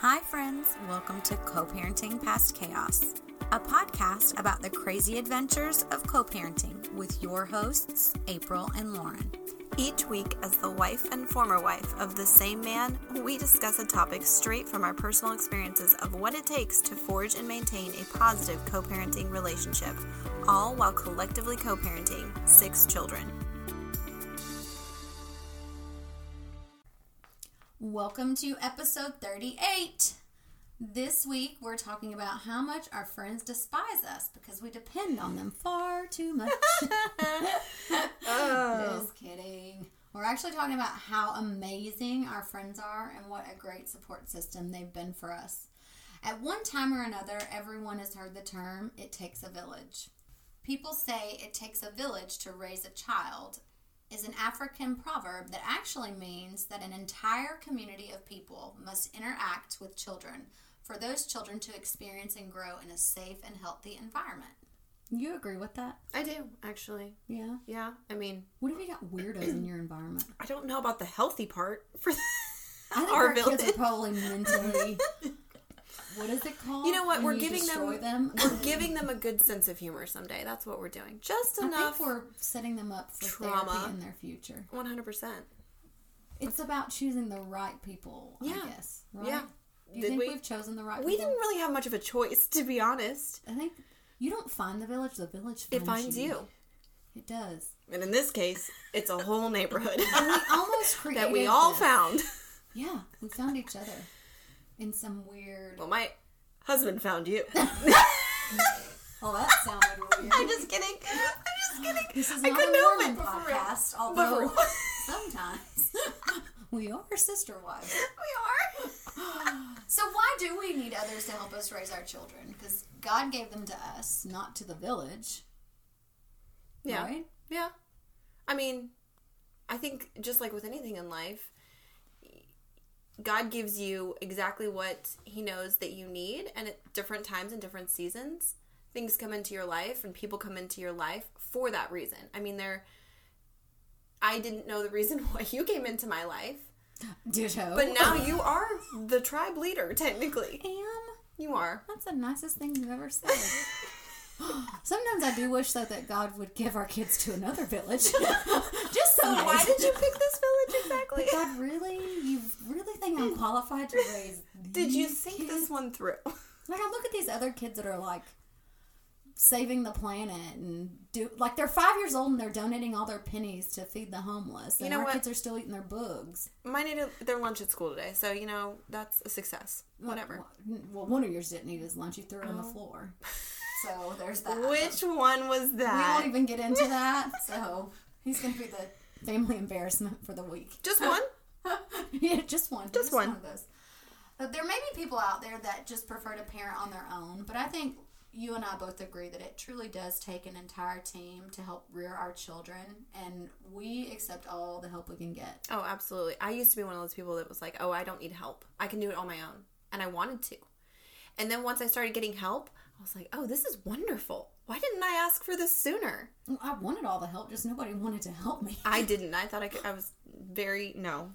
Hi, friends. Welcome to Co Parenting Past Chaos, a podcast about the crazy adventures of co parenting with your hosts, April and Lauren. Each week, as the wife and former wife of the same man, we discuss a topic straight from our personal experiences of what it takes to forge and maintain a positive co parenting relationship, all while collectively co parenting six children. Welcome to episode 38. This week, we're talking about how much our friends despise us because we depend on them far too much. Just oh. kidding. We're actually talking about how amazing our friends are and what a great support system they've been for us. At one time or another, everyone has heard the term, it takes a village. People say it takes a village to raise a child is an African proverb that actually means that an entire community of people must interact with children for those children to experience and grow in a safe and healthy environment. You agree with that? I do, actually. Yeah. Yeah, I mean, What if you got weirdos in your environment? I don't know about the healthy part for I think our our, kids are probably mentally. what is it called? You know what? when We're giving them, them. we're giving them a good sense of humor someday. That's what we're doing. Just I enough. think we're setting them up for trauma. in their future. One hundred percent. It's about choosing the right people. Yeah. I guess. Right? Yeah. Do you Did think we? have chosen the right We people? didn't really have much of a choice, to be honest. I think you don't find the village; the village finds It finds you. It does. And in this case, it's a whole neighborhood And we almost created that we all this. found. Yeah, we found each other in some weird. Well, my husband found you. Oh, that sounded weird. I'm just kidding. I'm just kidding. This is I not a Mormon it. But for real. podcast, although sometimes we are sister wives. we are. So why do we need others to help us raise our children? Because God gave them to us, not to the village. Yeah. Right? Yeah. I mean, I think just like with anything in life, God gives you exactly what He knows that you need, and at different times and different seasons, things come into your life and people come into your life for that reason. I mean, there. I didn't know the reason why you came into my life, Ditto. but now you are the tribe leader, technically. am. You are. That's the nicest thing you've ever said. Sometimes I do wish though that God would give our kids to another village. So Why did you pick this village exactly? God really? You really think I'm qualified to raise? Did you think kids? this one through? Like I look at these other kids that are like saving the planet and do like they're five years old and they're donating all their pennies to feed the homeless. And know our what? kids are still eating their bugs. Mine ate their lunch at school today, so you know that's a success. Whatever. Well, one of yours didn't eat his lunch. He threw it on the oh. floor. So there's that. Which one was that? we won't even get into that. So he's going to be the family embarrassment for the week. Just one? yeah, just one. Just one. of those. But there may be people out there that just prefer to parent on their own. But I think you and I both agree that it truly does take an entire team to help rear our children, and we accept all the help we can get. Oh, absolutely. I used to be one of those people that was like, "Oh, I don't need help. I can do it on my own." And I wanted to. And then once I started getting help, I was like, "Oh, this is wonderful. Why didn't I ask for this sooner?" I wanted all the help, just nobody wanted to help me. I didn't. I thought I could I was very no.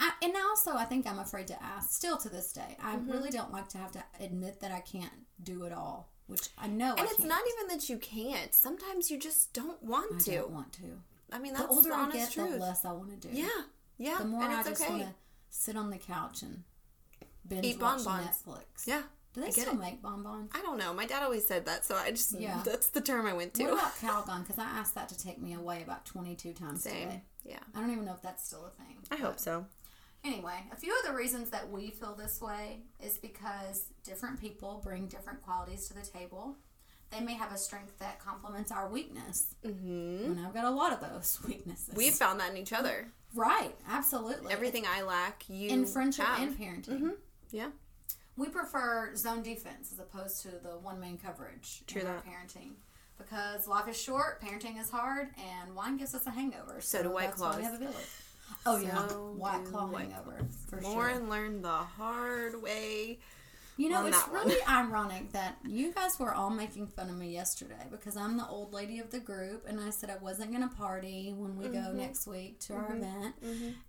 I, and also, I think I'm afraid to ask. Still to this day, I Mm-hmm. really don't like to have to admit that I can't do it all, which I know I And it's can't. not even that you can't. Sometimes you just don't want I to. don't want to. I mean, The older the I get, truth. the less I want to do. Yeah. Yeah. The more and I it's just okay. want to sit on the couch and binge Eat watch bonbons. Netflix. Yeah. Do they I still it. make bonbons? I don't know. My dad always said that, so I just Yeah. that's the term I went to. What about Calgon? Because I asked that to take me away about 22 times Same. today. Yeah. I don't even know if that's still a thing. I hope so. Anyway, a few of the reasons that we feel this way is because different people bring different qualities to the table. They may have a strength that complements our weakness. Mm-hmm. And I've got a lot of those weaknesses. We've found that in each other. right, absolutely. Everything I lack, you in friendship have. and parenting. Yeah. We prefer zone defense as opposed to the one man coverage True in that. parenting. Because life is short, parenting is hard, and wine gives us a hangover. So, do White that's we Claws. have a village. Oh yeah, White do Claw White hangover for Lauren sure. learned the hard way. You know, it's really ironic that you guys were all making fun of me yesterday because I'm the old lady of the group and I said I wasn't going to party when we Mm-hmm. go next week to our event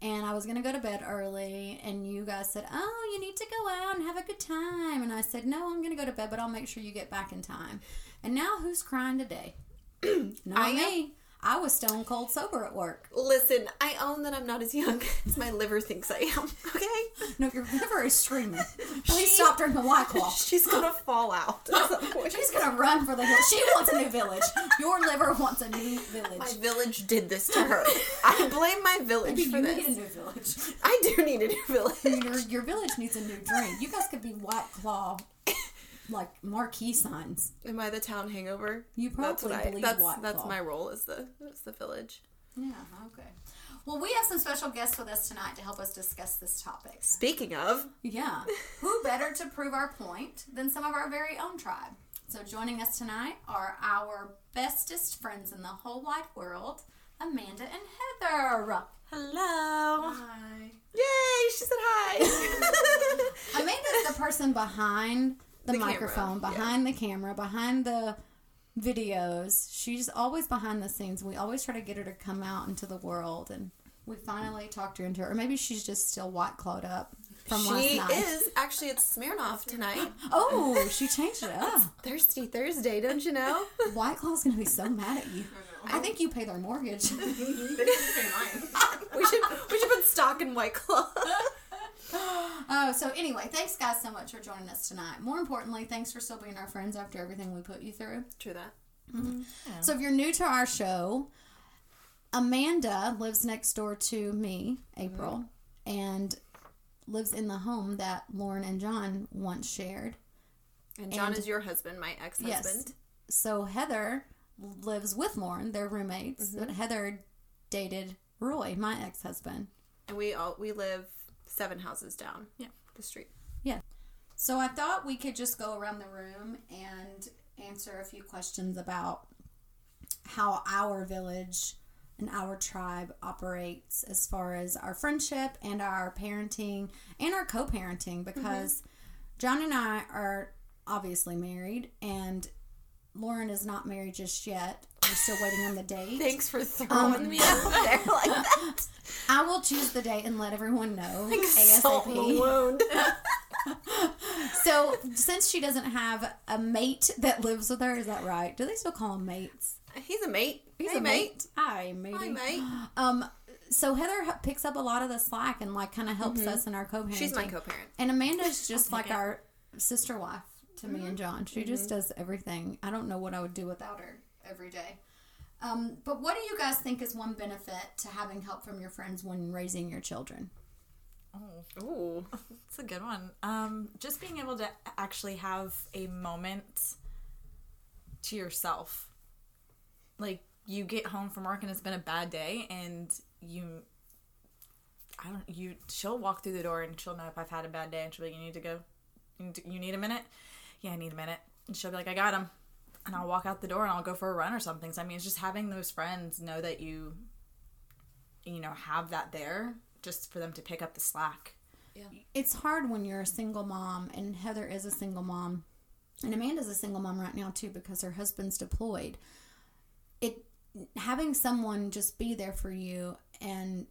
and I was going to go to bed early and you guys said, "Oh, you need to go out and have a good time." And I said, "No, I'm going to go to bed, but I'll make sure you get back in time." And now who's crying today? Not I me. I was stone cold sober at work. Listen, I own that I'm not as young as my liver thinks I am. Okay, No, your liver is streaming. Please She- stop drinking White Claw. she's gonna fall out. at some point. She's gonna run for the hill. She wants a new village. Your liver wants a new village. My village did this to her. I blame my village Maybe for you need a this. new village. I do need a new village. Your, your village needs a new drink. You guys could be White Claw, like marquee signs. Am I the town hangover? You That's probably what I. believe That's White that's Claw. my role as the as the village. Yeah. Okay. Well, we have some special guests with us tonight to help us discuss this topic. Speaking of, Yeah. Who better to prove our point than some of our very own tribe? So joining us tonight are our bestest friends in the whole wide world, Amanda and Heather. Hello. hi. Yay! She said hi. Amanda is the person behind the, The camera, microphone, yeah. behind the camera, behind the videos. She's always behind the scenes. We always try to get her to come out into the world, and we finally talked her into it. Or maybe she's just still white clawed up from she last night. She is actually it's Smirnoff tonight. Oh, she changed it up. Thirsty Thursday, don't you know? White Claw's gonna be so mad at you. I think you pay their mortgage. They didn't pay mine. we should we should put stock in White Claw. Oh, so anyway, thanks guys so much for joining us tonight. More importantly, thanks for still being our friends after everything we put you through. True that. So if you're new to our show, Amanda lives next door to me, April, and lives in the home that Lauren and John once shared. And John And- is your husband, my ex-husband. Yes. So Heather lives with Lauren, they're roommates, Mm-hmm. but Heather dated Roy, my ex-husband. And we all we live seven houses down. Yeah. The street. Yeah. So I thought we could just go around the room and answer a few questions about how our village and our tribe operates as far as our friendship and our parenting and our co-parenting mm-hmm. because John and I are obviously married and Lauren is not married just yet. We're still waiting on the date. Thanks for throwing me out there like that. I will choose the date and let everyone know the ASAP. wound. So, since she doesn't have a mate that lives with her, is that right? Do they still call them mates? He's a mate. He's hey, a mate. Hi, matey. Hi, mate. Um, so Heather h- picks up a lot of the slack and like kind of helps us in our co-parenting. Mm-hmm. She's my co-parent. And Amanda's just like our sister wife to me and John. She just Mm-hmm. does everything. I don't know what I would do without her every day. Um, but what do you guys think is one benefit to having help from your friends when raising your children? Oh, Ooh. that's a good one. Um, just being able to actually have a moment to yourself. Like you get home from work and it's been a bad day, and you, I don't, you, she'll walk through the door and she'll know if I've had a bad day, and she'll be like, "You need to go. You need, to, you need a minute. Yeah, I need a minute." And she'll be like, "I got him." And I'll walk out the door and I'll go for a run or something. So I mean, it's just having those friends know that you, you know, have that there just for them to pick up the slack. Yeah. it's hard when you're a single mom and Heather is a single mom and Amanda's a single mom right now too because her husband's deployed. It having someone just be there for you and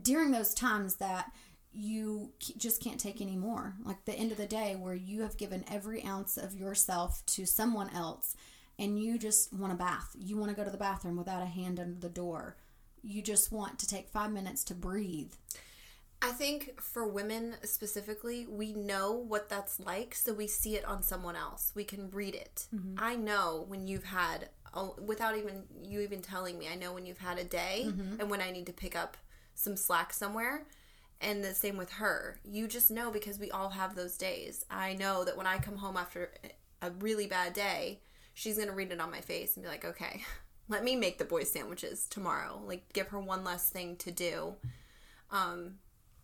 during those times that you just can't take any more. Like the end of the day where you have given every ounce of yourself to someone else and you just want a bath. You want to go to the bathroom without a hand under the door. You just want to take 5 minutes to breathe. I think for women specifically, we know what that's like, so we see it on someone else. We can read it. Mm-hmm. I know when you've had, without even you even telling me, I know when you've had a day mm-hmm. and when I need to pick up some slack somewhere. And the same with her. You just know because we all have those days. I know that when I come home after a really bad day, she's going to read it on my face and be like, okay, let me make the boys sandwiches tomorrow. Like, give her one less thing to do. Um,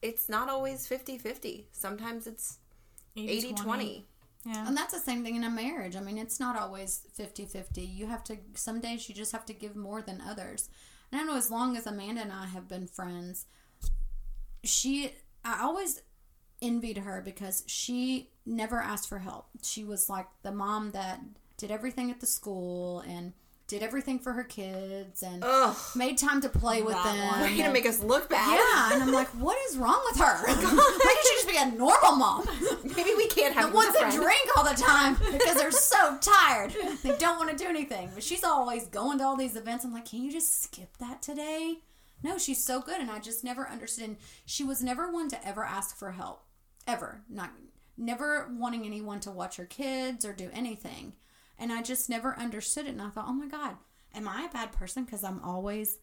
it's not always 50 50. Sometimes it's 80 20. Yeah. And that's the same thing in a marriage. I mean, it's not always 50 50. You have to, some days you just have to give more than others. And I know as long as Amanda and I have been friends, she, I always envied her because she never asked for help. She was like the mom that did everything at the school and did everything for her kids and Ugh. made time to play with them. You're gonna make us look bad. yeah, and I'm like, what is wrong with her? Why can't she just be a normal mom? Maybe we can't have The ones that drink all the time because they're so tired. They don't want to do anything. But she's always going to all these events. I'm like, can you just skip that today? No, she's so good, and I just never understood. And she was never one to ever ask for help, ever. Not never wanting anyone to watch her kids or do anything. And I just never understood it. And I thought, oh my god, am I a bad person because I'm always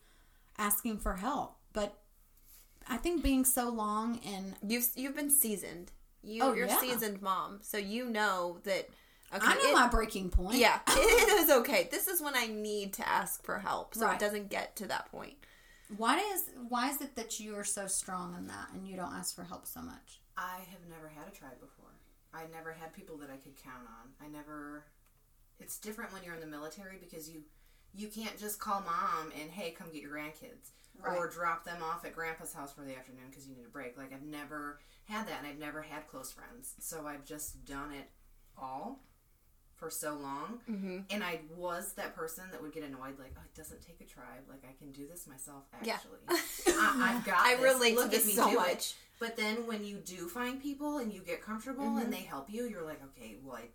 asking for help? But I think being so long and You've you've been seasoned. You Oh, you're yeah. a seasoned mom, so you know that. Okay, I know it- my breaking point. Yeah, it is okay. This is when I need to ask for help, so Right. it doesn't get to that point. Why is why is it that you are so strong in that and you don't ask for help so much? I have never had a tribe before. I never had people that I could count on. I never. It's different when you're in the military because you you can't just call mom and hey, come get your grandkids or drop them off at grandpa's house for the afternoon because you need a break. Like I've never had that, and I've never had close friends, so I've just done it all for so long. Mm-hmm. And I was that person that would get annoyed, like, oh, it doesn't take a tribe. Like I can do this myself. Yeah. Actually, I, I've got. I this. relate to Look this at me so do it. much. But then when you do find people and you get comfortable Mm-hmm. and they help you, you're like, okay, well, I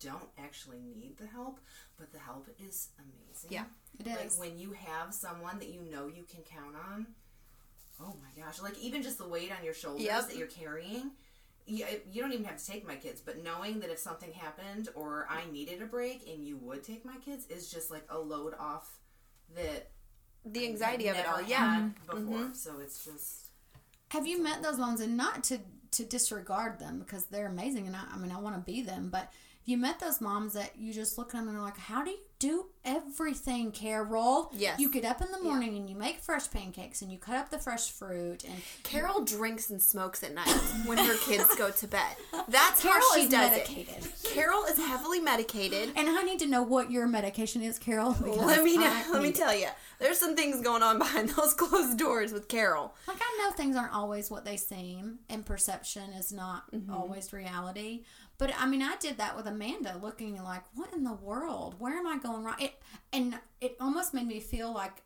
don't actually need the help, but the help is amazing. Yeah. It Like is. when you have someone that you know you can count on. Oh my gosh! Like even just the weight on your shoulders Yep. that you're carrying. You, you don't even have to take my kids, but knowing that if something happened or I needed a break and you would take my kids is just like a load off that The I anxiety of it all, never yeah. had mm-hmm. before. So it's just Have you met those moms and not to to disregard them because they're amazing and I, I mean I want to be them, but if you met those moms that you just look at them and they're like, How do you do everything, Carol? Yes. You get up in the morning and you make fresh pancakes and you cut up the fresh fruit and Carol drinks and smokes at night when her kids go to bed. That's Carol how she does medicated. it. Carol is heavily medicated. And I need to know what your medication is, Carol. Let me know, let me it. tell you, there's some things going on behind those closed doors with Carol. Like I know things aren't always what they seem, and perception is not Mm-hmm. always reality. But I mean, I did that with Amanda, looking like, what in the world? Where am I going wrong? It and it almost made me feel like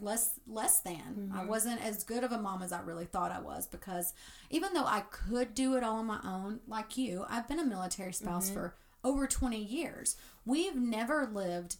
less less than. Mm-hmm. I wasn't as good of a mom as I really thought I was because even though I could do it all on my own, like you, I've been a military spouse Mm-hmm. for over twenty years. We've never lived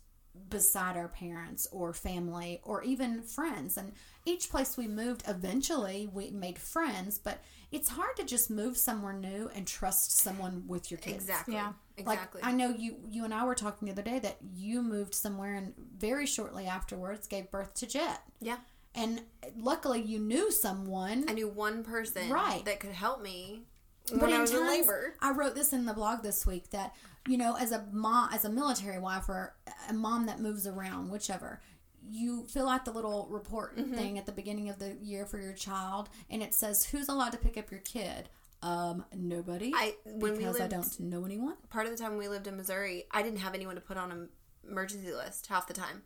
beside our parents or family or even friends. And each place we moved, eventually we made friends, but it's hard to just move somewhere new and trust someone with your kids. Exactly. Yeah. Exactly. Like I know you you and I were talking the other day that you moved somewhere and very shortly afterwards gave birth to Jet. yeah. And luckily you knew someone. I knew one person Right. that could help me But when I was in labor. I wrote this in the blog this week that you know, as a mom, as a military wife or a mom that moves around, whichever, you fill out the little report Mm-hmm. thing at the beginning of the year for your child, and it says who's allowed to pick up your kid. Um, nobody. I- when we because I don't know anyone. Part of the time we lived in Missouri, I didn't have anyone to put on an emergency list half the time.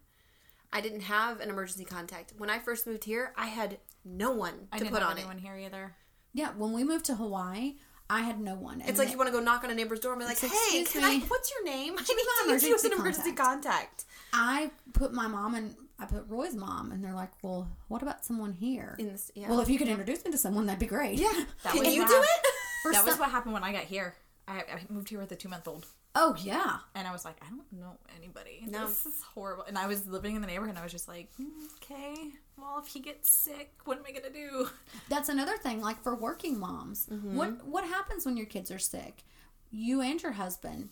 I didn't have an emergency contact. When I first moved here, I had no one I to put on anyone it. here either. Yeah, when we moved to Hawaii, I had no one. It's like you want to go knock on a neighbor's door and be like, "Hey, "Excuse can I? What's your name? I need to an emergency emergency contact." I put my mom and I put Roy's mom, and they're like, "Well, what about someone here?" In this, yeah. Well, if you could introduce me to someone, that'd be great. Yeah. That Can you do it? That was what happened when I got here. I, I moved here with a two month old. Oh yeah. And I was like, I don't know anybody. No. This is horrible. And I was living in the neighborhood and I was just like, "Mm, okay, well, if he gets sick, what am I going to do? That's another thing. Like for working moms, Mm-hmm. what what happens when your kids are sick? You and your husband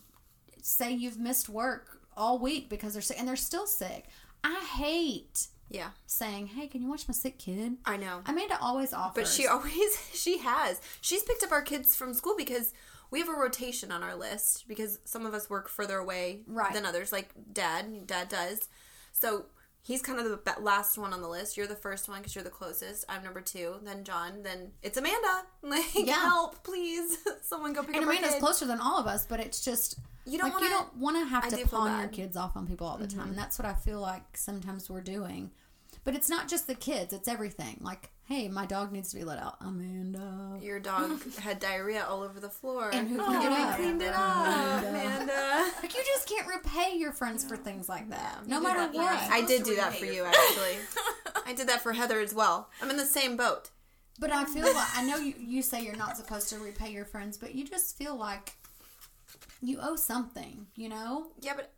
say you've missed work all week because they're sick, and they're still sick. I hate Yeah, saying, "Hey, can you watch my sick kid?" I know. Amanda always offers, But she always she has. She's picked up our kids from school because we have a rotation on our list because some of us work further away Right. than others, like Dad. Dad does. So he's kind of the last one on the list. You're the first one because you're the closest. I'm number two. Then John. Then it's Amanda. Like Yeah. help, please. Someone go pick and up Amanda's closer than all of us, but it's just You don't like wanna- don't want to have to pawn your. Mm-hmm. kids off on people all the time, and that's what I feel like sometimes we're doing. But it's not just the kids; it's everything. Like Hey, my dog needs to be let out. Amanda. Your dog had diarrhea all over the floor. And who Oh, cleaned it up? cleaned it up, Amanda. Amanda. Like you just can't repay your friends for things like that. No did matter what. I did do that for you, actually. I did that for Heather as well. I'm in the same boat. But I feel like I know you, you say you're not supposed to repay your friends, but you just feel like you owe something, you know? Yeah, but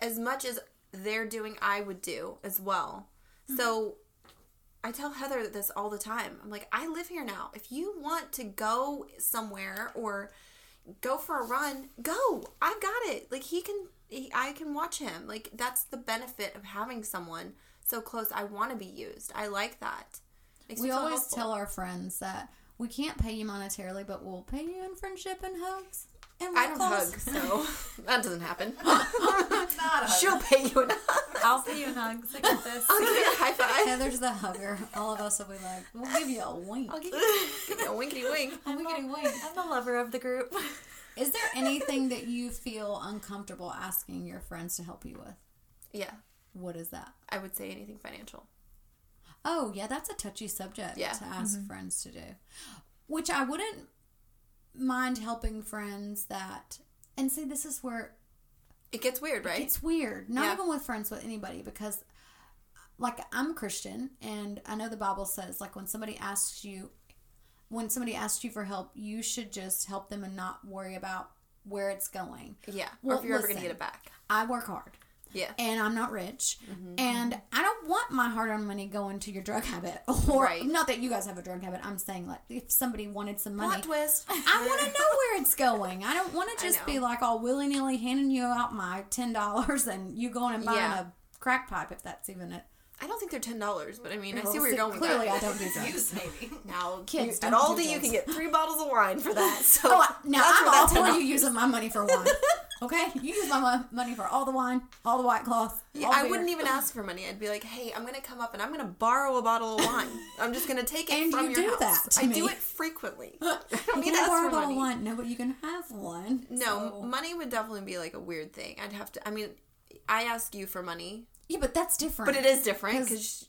as much as they're doing, I would do as well. So mm-hmm. I tell Heather this all the time. I'm like, I live here now. If you want to go somewhere or go for a run, go. I've got it. Like he can, he, I can watch him. Like that's the benefit of having someone so close. I want to be used. I like that. Makes We always helpful. tell our friends that we can't pay you monetarily, but we'll pay you in friendship and hugs. And I don't hug, so that doesn't happen. A She'll pay you enough. I'll pay you got this. I'll give you a high five. Heather's the hugger. All of us will be like, we'll give you a wink. I'll give you, give you a winkety wink. A winkety wink. I'm the lover of the group. Is there anything that you feel uncomfortable asking your friends to help you with? Yeah, What is that? I would say anything financial. Oh, yeah, that's a touchy subject Yeah. to ask mm-hmm. friends to do. Which I wouldn't mind helping friends that. And see, this is where It gets weird, right? it's weird. Not Yeah. even with friends, with anybody, because, like, I'm a Christian, and I know the Bible says, like, when somebody asks you, when somebody asks you for help, you should just help them and not worry about where it's going. yeah. Well, or if you're ever going to get it back. I work hard. Yeah. and I'm not rich, mm-hmm, and mm-hmm. I don't want my hard-earned money going to your drug habit. Or Right. not that you guys have a drug habit. I'm saying like if somebody wanted some money, Plot twist. I want to know where it's going. I don't want to just be like all willy nilly handing you out my ten dollars and you going and buying Yeah. a crack pipe if that's even it. I don't think they're ten dollars, but I mean, I see where you're going with Clearly, that. I don't do drugs. use maybe. Now, Kids you, at Aldi, you can get three bottles of wine for that. So Oh, now I'm all for you using my money for wine. Okay, you use my money for all the wine, all the white cloth. Yeah, I beer. wouldn't even ask for money. I'd be like, "Hey, I'm gonna come up and I'm gonna borrow a bottle of wine. I'm just gonna take it And from you your do house." that I do it frequently. I don't You need to borrow a bottle of wine. No, but you can have one. No, so- money would definitely be like a weird thing. I'd have to. I mean, I ask you for money, Yeah, but that's different. but it is different because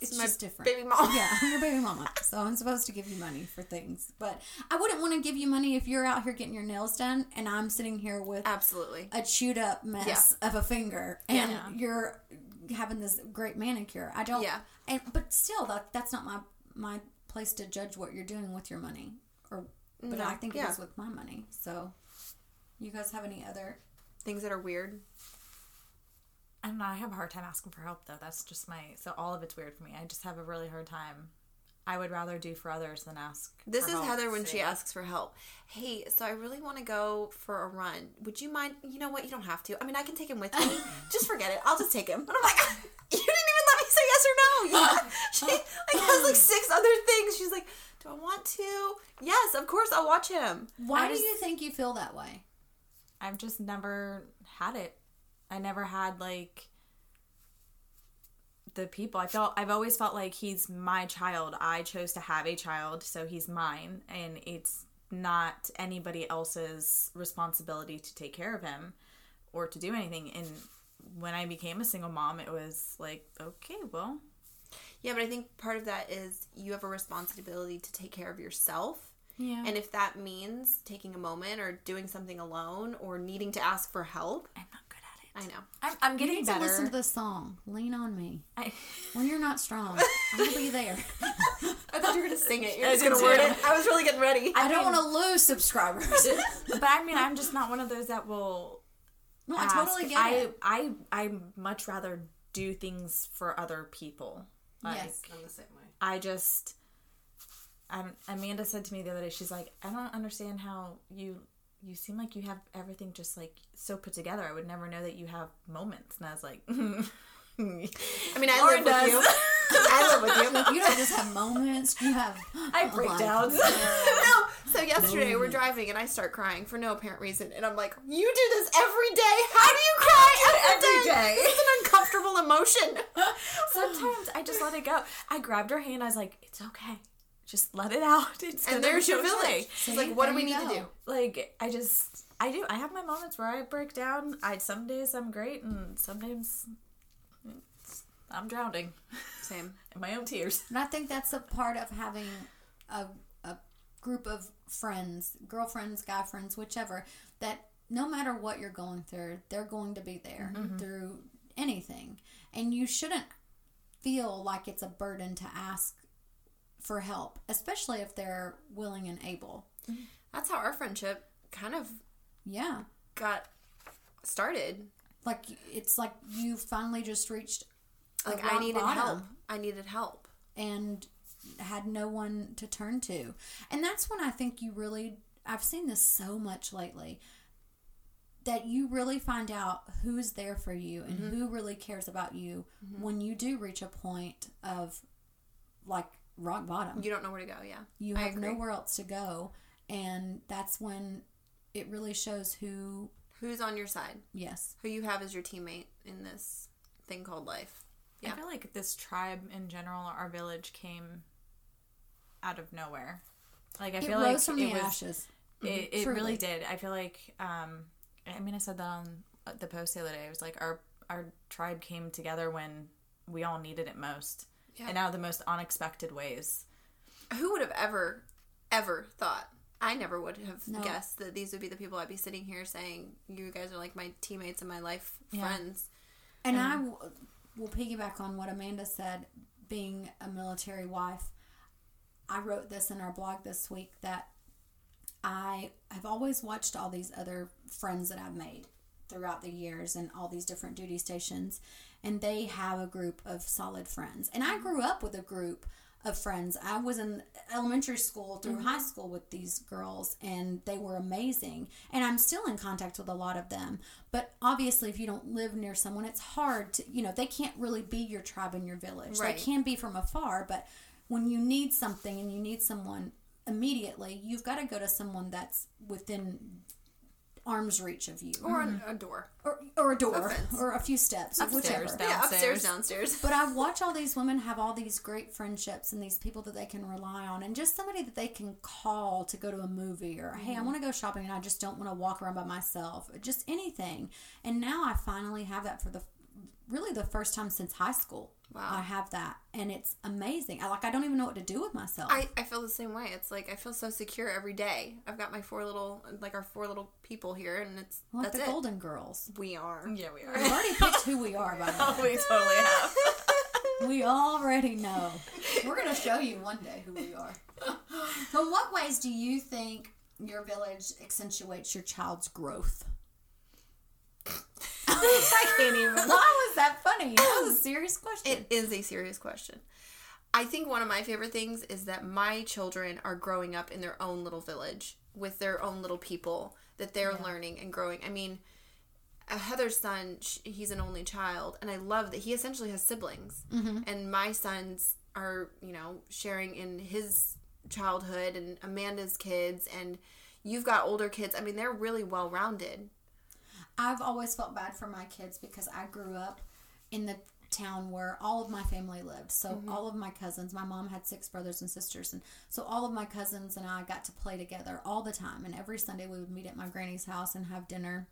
it's my just different. baby mom. Yeah, I'm your baby mama. So I'm supposed to give you money for things. But I wouldn't want to give you money if you're out here getting your nails done and I'm sitting here with absolutely. a chewed up mess of a finger and Yeah. you're having this great manicure. I don't Yeah. and but still that that's not my my place to judge what you're doing with your money. Or but No, I think yeah. it is with my money. So you guys have any other Things that are weird. I don't know. I have a hard time asking for help though. That's just my so all of it's weird for me. I just have a really hard time. I would rather do for others than ask. This for is help. Heather when she asks for help. Hey, so I really want to go for a run. Would you mind? You know what? You don't have to. I mean, I can take him with me. just forget it. I'll just take him. And I'm like, you didn't even let me say yes or no. Yeah. she like has like six other things. She's like, do I want to? Yes, of course. I'll watch him. why I do just- you think you feel that way? I've just never had it. I never had like the people. I felt I've always felt like he's my child. I chose to have a child, so he's mine and it's not anybody else's responsibility to take care of him or to do anything. And when I became a single mom, it was like, okay, well, Yeah, but I think part of that is you have a responsibility to take care of yourself. yeah. And if that means taking a moment or doing something alone or needing to ask for help, I'm not I know. I'm, I'm You getting need to better. listen to this song. Lean on me. I, When you're not strong, I'm gonna be there. I thought you were going to sing it. You're I just going to did word it. I was really getting ready. I don't want to lose subscribers. but I mean, I'm just not one of those that will No, I ask. totally get I, it. I I much rather do things for other people. Like Yes. I'm the same way. I just um, Amanda said to me the other day, she's like, I don't understand how you you seem like you have everything just like so put together. I would never know that you have moments. And I was like, I mean, I Lauren live with does. you. I live with you. You don't just have moments. You have. I break life. downs. no. So yesterday we're driving and I start crying for no apparent reason, and I'm like, "You do this every day. How do you cry every every day? day." It's an uncomfortable emotion." Sometimes I just let it go. I grabbed her hand. I was like, it's okay. Just let it out. It's and there's your village. See, It's like, what do we need to do? like I just I do. I have my moments where I break down. I some days I'm great and sometimes I'm drowning Same. in my own tears. And I think that's a part of having a, a group of friends, girlfriends, guy friends, whichever, that no matter what you're going through, they're going to be there mm-hmm. through anything. And you shouldn't feel like it's a burden to ask for help, especially if they're willing and able. That's how our friendship kind of Yeah. got started. Like it's like you finally just reached Like I needed bottom. help. I needed help. and had no one to turn to. And that's when I think you really, I've seen this so much lately, that you really find out who's there for you and mm-hmm. who really cares about you mm-hmm. when you do reach a point of like rock bottom. You don't know where to go. Yeah. You have nowhere else to go. And that's when it really shows who, Who's on your side? yes. Who you have as your teammate in this thing called life? Yeah. I feel like this tribe in general, our village, came out of nowhere. Like I It feel rose like from it the was. ashes. It, it Truly. really did. I feel like. Um, I mean, I said that on the post the other day. It was like our our tribe came together when we all needed it most, Yeah. and out of the most unexpected ways. Who would have ever, ever thought? I never would have No. guessed that these would be the people I'd be sitting here saying, "You guys are like my teammates and my life Yeah. friends." And I w- will piggyback on what Amanda said, being a military wife. I wrote this in our blog this week that I have always watched all these other friends that I've made throughout the years and all these different duty stations, and they have a group of solid friends. And I mm-hmm. grew up with a group of friends. I was in elementary school through mm-hmm. high school with these girls, and they were amazing. And I'm still in contact with a lot of them. But obviously, if you don't live near someone, it's hard to, you know, they can't really be your tribe in your village. Right. They can be from afar, but when you need something and you need someone immediately, you've got to go to someone that's within arm's reach of you, Or a, mm-hmm. a door. or, or a door, A or a few steps, Upstairs, whichever. down- Yeah, upstairs, Downstairs. downstairs. But I watch all these women have all these great friendships and these people that they can rely on, and just somebody that they can call to go to a movie or, hey, I mm-hmm. want to go shopping and I just don't want to walk around by myself, just anything. And now I finally have that for the really the first time since high school. Wow. I have that, and it's amazing. I like I don't even know what to do with myself. I, I feel the same way. It's like I feel so secure every day. I've got my four little, like our four little people here, and it's like that's the it. Golden Girls. We are. Yeah, we are. We've already picked who we are, by the oh, way. we totally have. We already know. We're going to show you one day who we are. So, what ways do you think your village accentuates your child's growth? I can't even. Why was that funny? That was a serious question. It is a serious question. I think one of my favorite things is that my children are growing up in their own little village with their own little people that they're learning and growing. I mean, uh, Heather's son, he's an only child, and I love that he essentially has siblings. And my sons are, you know, sharing in his childhood and Amanda's kids, and you've got older kids. I mean, they're really well rounded. I've always felt bad for my kids because I grew up in the town where all of my family lived. So mm-hmm. all of my cousins, my mom had six brothers and sisters, and so all of my cousins and I got to play together all the time. And every Sunday we would meet at my granny's house and have dinner.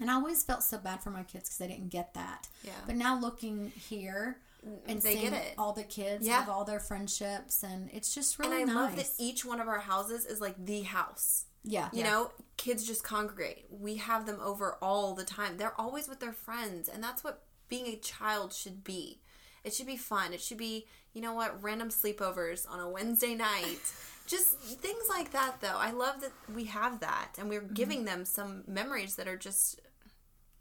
And I always felt so bad for my kids because they didn't get that. Yeah. But now looking here mm, and They seeing get it. all the kids Yeah. have all their friendships, and it's just And really I nice. love that each one of our houses is like the house. Yeah, You know, kids just congregate. We have them over all the time. They're always with their friends, and that's what being a child should be. It should be fun. It should be, you know what, random sleepovers on a Wednesday night. just things like that, though. I love that we have that, and we're mm-hmm. giving them some memories that are just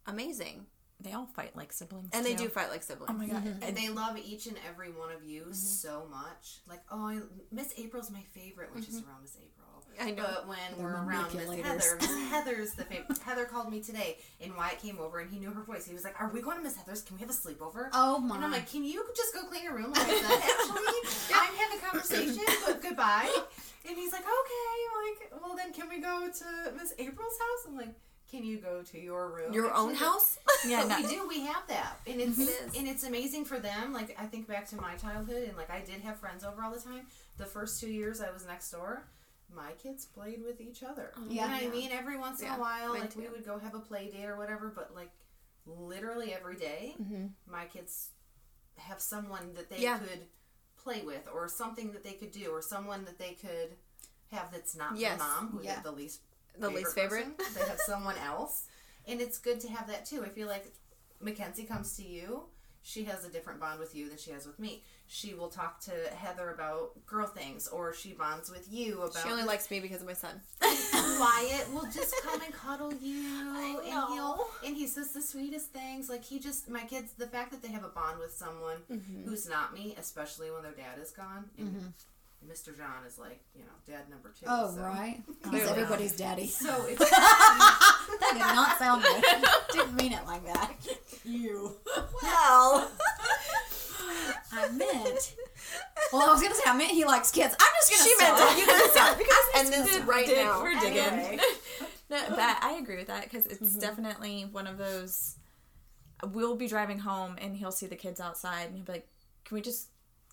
amazing. They all fight like siblings. And they too. do fight like siblings. Oh my god. Mm-hmm. And they love each and every one of you mm-hmm. so much. Like, oh, I, Miss April's my favorite, which is around Miss April. I know. But when we're around Miss. Heather, Miss Heather's the favorite. Heather called me today, and Wyatt came over, and he knew her voice. He was like, "Are we going to Miss Heather's? Can we have a sleepover?" Oh my! And I'm like, "Can you just go clean your room?" Like actually, I'm having a conversation, but goodbye. And he's like, "Okay." Like, well, then can we go to Miss April's house? I'm like, "Can you go to your room? Your own house? Yeah, no, we do. We have that, and it's mm-hmm. It is. and it's amazing for them. Like I think back to my childhood, and like I did have friends over all the time. The first two years I was next door, my kids played with each other. Yeah. you know what I mean. Every once in Yeah, a while, like we would go have a play date or whatever. But like literally every day, Mm-hmm. my kids have someone that they Yeah. could play with, or something that they could do, or someone that they could have that's not Yes. mom, who Yeah. the least The least favorite. person. they have someone else, and it's good to have that too. I feel like Mackenzie comes to you. She has a different bond with you than she has with me. She will talk to Heather about girl things, or she bonds with you about. She only likes me because of my son. Wyatt will just come and cuddle you, and he'll and he says the sweetest things. Like he just my kids, the fact that they have a bond with someone Mm-hmm. who's not me, especially when their dad is gone. And Mr. John is like you know dad number two. Oh, so. right. He's everybody's daddy. So it's That did not sound good. Didn't mean it like that. You. Well, I meant. Well, I was gonna say I meant he likes kids. I'm just gonna. she meant stop. to. You can stop because end this right Dig- now. We're digging. Anyway. no, but I agree with that because it's mm-hmm. definitely one of those. We'll be driving home and he'll see the kids outside and he'll be like, "Can we just?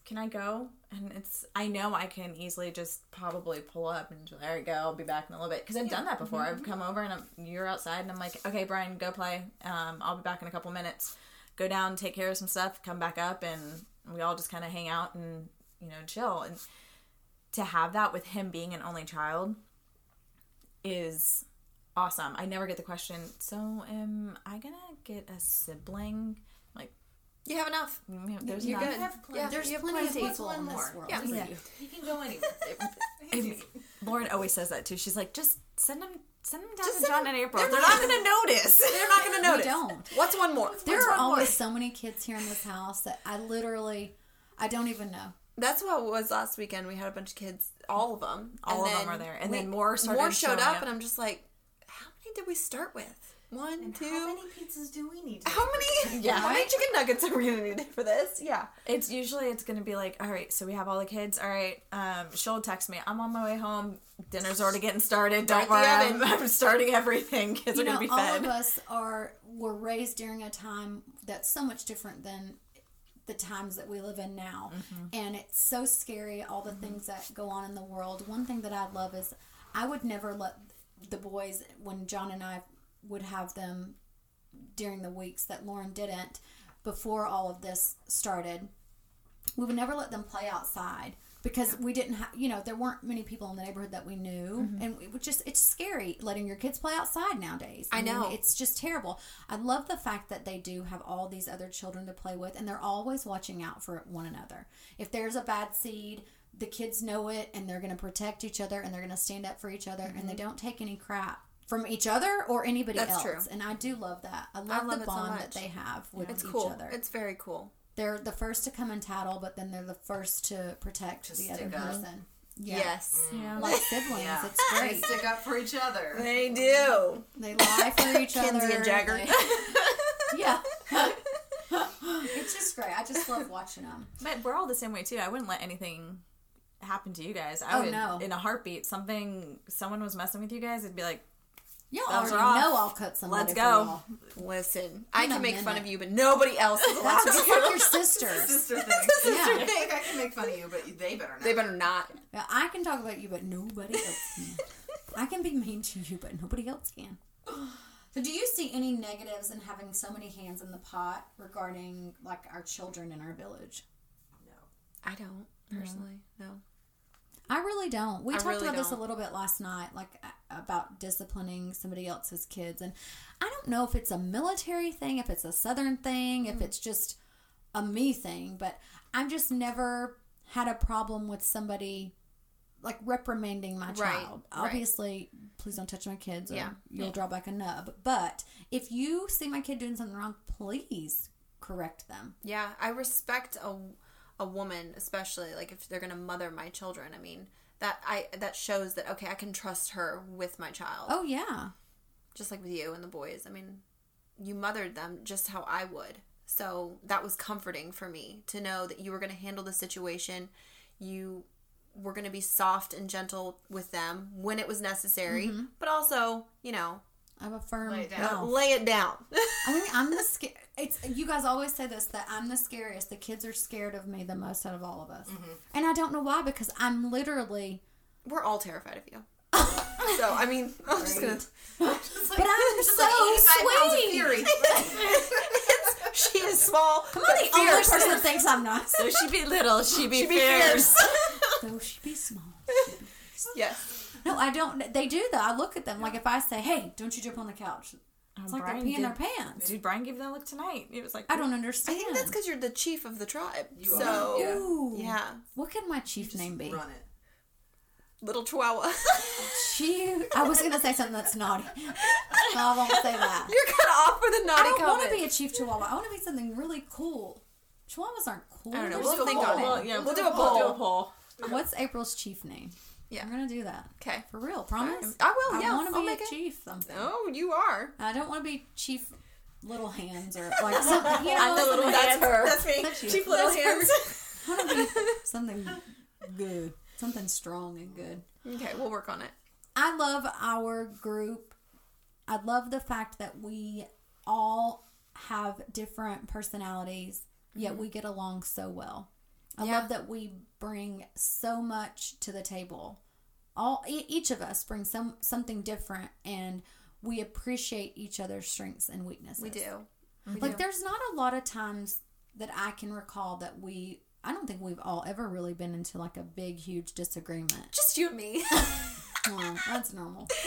Can I go?" And it's I know I can easily just probably pull up and just, there we go. I'll be back in a little bit because I've done that before. I've come over and I'm, you're outside and I'm like, "Okay, Brian, go play. Um, I'll be back in a couple minutes." Go down, take care of some stuff, come back up, and we all just kind of hang out and you know chill. And to have that with him being an only child is awesome. I never get the question, so am I gonna get a sibling? Like, You have enough. Mm, there's You're not- good. have plenty. Yeah, There's you have plenty of plenty. people in this more? world. Yeah. Yeah. you can go anywhere. I- Lauren always says that too. She's like, just send them, send them down Just to send John them- and April. they're They're, not not gonna notice. They're not going to notice. We don't. What's one more? There What's are one more? always so many kids here in this house that I literally, I don't even know. That's what it was last weekend. We had a bunch of kids, all of them. All and of them are there. And we- then more started more showed showing up, up. and I'm just like, how many did we start with? One, And two. How many pizzas do we need? To How many? Yeah. How many chicken nuggets are we gonna need for this? Yeah. It's usually it's gonna be like, all right, so we have all the kids. All right, um, she'll text me. I'm on my way home. Dinner's already getting started. Don't worry, I'm. I'm starting everything. Kids you are know, gonna be fed. all of us are were raised during a time that's so much different than the times that we live in now, Mm-hmm. and it's so scary. All the things that go on in the world. One thing that I love is I would never let the boys when John and I would have them during the weeks that Lauren didn't before all of this started. We would never let them play outside because we didn't have, you know, there weren't many people in the neighborhood that we knew, Mm-hmm. and it would just it's scary letting your kids play outside nowadays. I know. it's just terrible. I love the fact that they do have all these other children to play with, and they're always watching out for one another. If there's a bad seed, the kids know it, and they're going to protect each other, and they're going to stand up for each other, and they don't take any crap from each other or anybody. That's else. true. and I do love that. I love, love the it so bond that they have with It's each cool. other. It's very cool. they're the first to come and tattle, but then they're the first to protect To the other up. person. Yeah. Yes. yeah. Like siblings, Yeah. it's They great. stick up for each other. They do. They lie for each other. Kinsey and Jagger. They- yeah. it's just great. I just love watching them. But we're all the same way too. I wouldn't let anything happen to you guys. I Oh, would, no. in a heartbeat, something someone was messing with you guys, it'd be like, Y'all Gloves already are know I'll cut somebody Let's go. Listen, I In a can make fun of you, but nobody else is allowed That's to. just like your sisters. Sister thing. Yeah. I think I can make fun of you, but they better not. They better not. Yeah, I can talk about you, but nobody else can. I can be mean to you, but nobody else can. So, do you see any negatives in having so many hands in the pot regarding like our children in our village? No, I don't personally. No. I really don't. We I talked really about this a little bit last night, like a- about disciplining somebody else's kids, and I don't know if it's a military thing, if it's a Southern thing, Mm. if it's just a me thing, but I've just never had a problem with somebody like reprimanding my child. right. Obviously, please don't touch my kids, or Yeah, you'll draw back a nub. But if you see my kid doing something wrong, please correct them. Yeah, I respect a a woman, especially like if they're gonna mother my children. I mean, that I that shows that okay, I can trust her with my child. Oh yeah, Just like with you and the boys. I mean, you mothered them just how I would. So that was comforting for me to know that you were gonna handle the situation. You were gonna be soft and gentle with them when it was necessary, mm-hmm. but also, you know, I have a firm Lay it down. no. lay it down. I mean, I'm the sca- It's you guys always say this that I'm the scariest. The kids are scared of me the most out of all of us, mm-hmm. and I don't know why because I'm literally. We're all terrified of you. so I mean, I'm just gonna. Just like, But I'm just so like 85 pounds of sweet. fury. She she is small. I'm not the only person that thinks I'm not. So she be little, she be, She be fierce. fierce. Though she be small. yes. No, I don't. They do though. I look at them like if I say, "Hey, don't you jump on the couch," oh, it's like Brian they're peeing their pants. Dude, Brian gave that look tonight. It was like I don't understand. I think that's because you're the chief of the tribe. You are, so yeah. Ooh. yeah. What can my chief Just name be? Run it. little chihuahua. She. I was gonna say something that's naughty. No, I won't say that. You're kind of off for the I naughty don't want to be a chief chihuahua. I want to be something really cool. Chihuahuas aren't cool. I don't know. They're We'll so think cool. on it. Well, yeah, We'll do a poll. Do a poll. What's April's chief name? Yeah. I'm gonna do that Okay. for real. Promise. I will. I Yeah. want to be a chief something. Oh, you are. I don't want to be chief little hands or like something. You know, the little hands. her. That's me. That's. Chief little That's hands. I want to be something good, something strong and good. Okay, we'll work on it. I love our group. I love the fact that we all have different personalities, yet mm-hmm. we get along so well. I Yeah. love that we bring so much to the table. All e- each of us brings some something different, and we appreciate each other's strengths and weaknesses. We do. We Like, do. there's not a lot of times that I can recall that we. I don't think we've all ever really been into like a big, huge disagreement. Just you and me. Well, that's normal.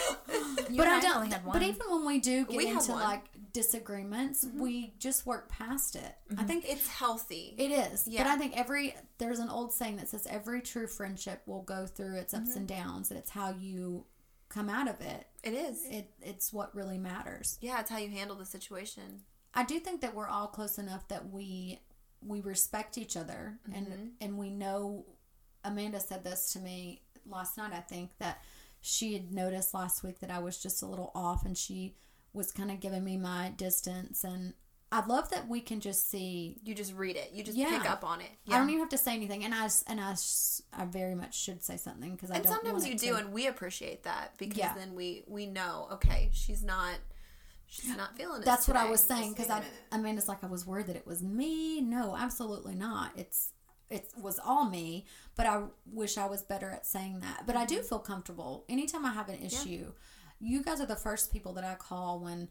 You but I I don't. But even when we do get We into like disagreements, we just work past it. I think it's healthy. it is. Yeah. But I think every there's an old saying that says every true friendship will go through its Mm-hmm. ups and downs, and it's how you come out of it. It is. It it's what really matters. Yeah, it's how you handle the situation. I do think that we're all close enough that we we respect each other and Mm-hmm. and we know Amanda said this to me last night I think that she had noticed last week that I was just a little off and she was kind of giving me my distance and I love that we can just see You just read it. You just Yeah. pick up on it. I don't even have to say anything and I and I, I very much should say something because I and don't sometimes you do, to- and we appreciate that because Yeah. then we we know. Okay, she's not. She's not feeling it. That's what I was saying because I I minute. Amanda's like I was worried that it was me. No, absolutely not. It's it was all me, but I wish I was better at saying that. But I Mm-hmm. do feel comfortable anytime I have an issue. You guys are the first people that I call when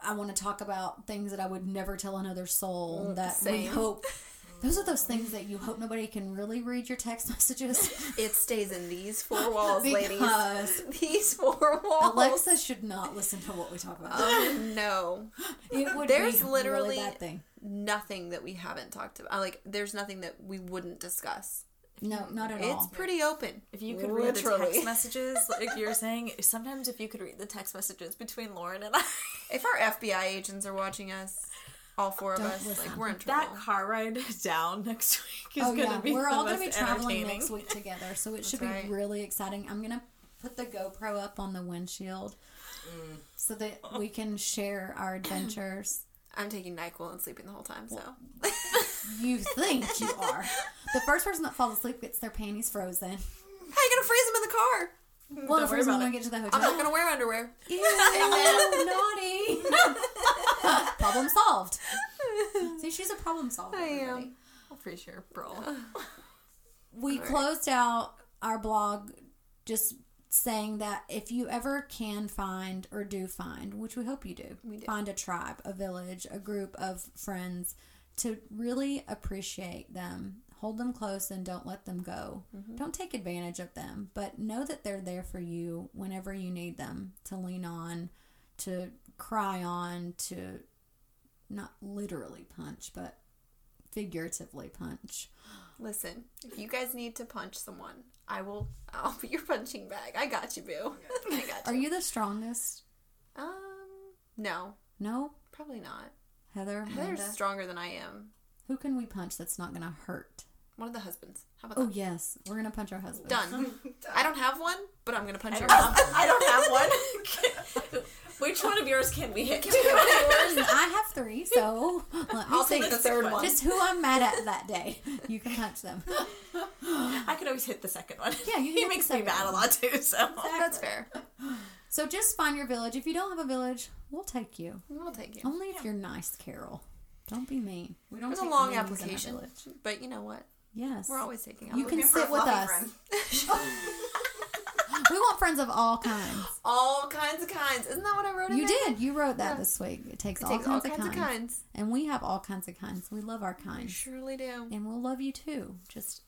I want to talk about things that I would never tell another soul. That we Mm, hope. Those are those things that you hope nobody can really read your text messages. It stays in these four walls, ladies. These four walls. Alexa should not listen to what we talk about. Oh no. it would there's literally- really. Nothing that we haven't talked about. Like, there's nothing that we wouldn't discuss. No, not at It's all. It's pretty open. If you could read the text messages, like you're saying, sometimes if you could read the text messages between Lauren and I, If our FBI agents are watching us, all four of Don't us, listen. like we're in trouble. that car ride down next week is oh gonna yeah, be we're all gonna be traveling next week together, so it should be right. really exciting. I'm gonna put the GoPro up on the windshield mm. so that we can share our adventures. I'm taking Nyquil and sleeping the whole time, so You think you are the first person that falls asleep gets their panties frozen. how you gonna freeze them in the car? Well, Don't the worry first about when it. we get to the hotel. I'm not gonna wear underwear. Ew, naughty. problem solved. See, she's a problem solver. I am. everybody. I'm pretty sure, bro. we closed out our blog just saying that if you ever can find or do find, which we hope you do, We do. find a tribe, a village, a group of friends to really appreciate them, hold them close and don't let them go. Mm-hmm. Don't take advantage of them, but know that they're there for you whenever you need them to lean on, to cry on, to not literally punch, but figuratively punch. Listen, if you guys need to punch someone, I will. I'll be your punching bag. I got you, boo. I got you. Are you. you the strongest? Um, no, No? probably not. Heather, Heather's Amanda? stronger than I am. Who can we punch that's not gonna hurt? One of the husbands. How about Oh that? yes, we're gonna punch our husband. Done. I don't have one, but I'm gonna punch I your don't husband. have, I don't have one. Which one of yours can we hit? Can we I have three, so let me I'll see. take the third one. Just who I'm mad at that day. You can punch them. I could always hit the second one. Yeah, you can he hit makes the me second mad a one. lot too. So That's fair. So just find your village. If you don't have a village, we'll take you. We'll take you. Only if you're nice, Carol. Don't be mean. We don't It's a take long means in our application, village. but you know what? Yes. We're always taking You can applications. for a sit with fluffy us. friend. we want friends of all kinds. All kinds of kinds. Isn't that what I wrote? in You there? did. You wrote that this week. It takes, all, Takes kinds all kinds of of kinds. And we have all kinds of kinds. We love our I kinds. surely do. And we'll love you too. Just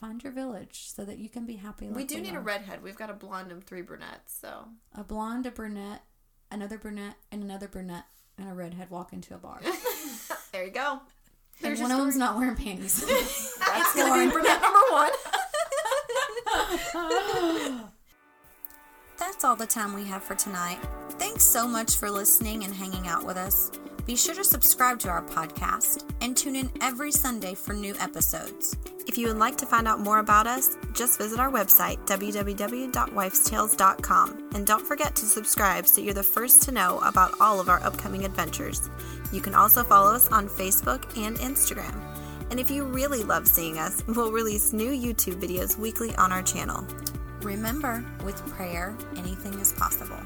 find your village so that you can be happy. Like we do need are. a redhead. We've got a blonde and three brunettes. So a blonde, a brunette, another brunette, and another brunette, and a redhead walk into a bar. there you go. and There's one of them's not wearing panties. That's gonna be brunette number one. That's all the time we have for tonight. Thanks so much for listening and hanging out with us. Be sure to subscribe to our podcast and tune in every Sunday for new episodes. If you would like to find out more about us, just visit our website, www.wifestales.com. And don't forget to subscribe so you're the first to know about all of our upcoming adventures. You can also follow us on Facebook and Instagram. And if you really love seeing us, we'll release new YouTube videos weekly on our channel. Remember, with prayer, anything is possible.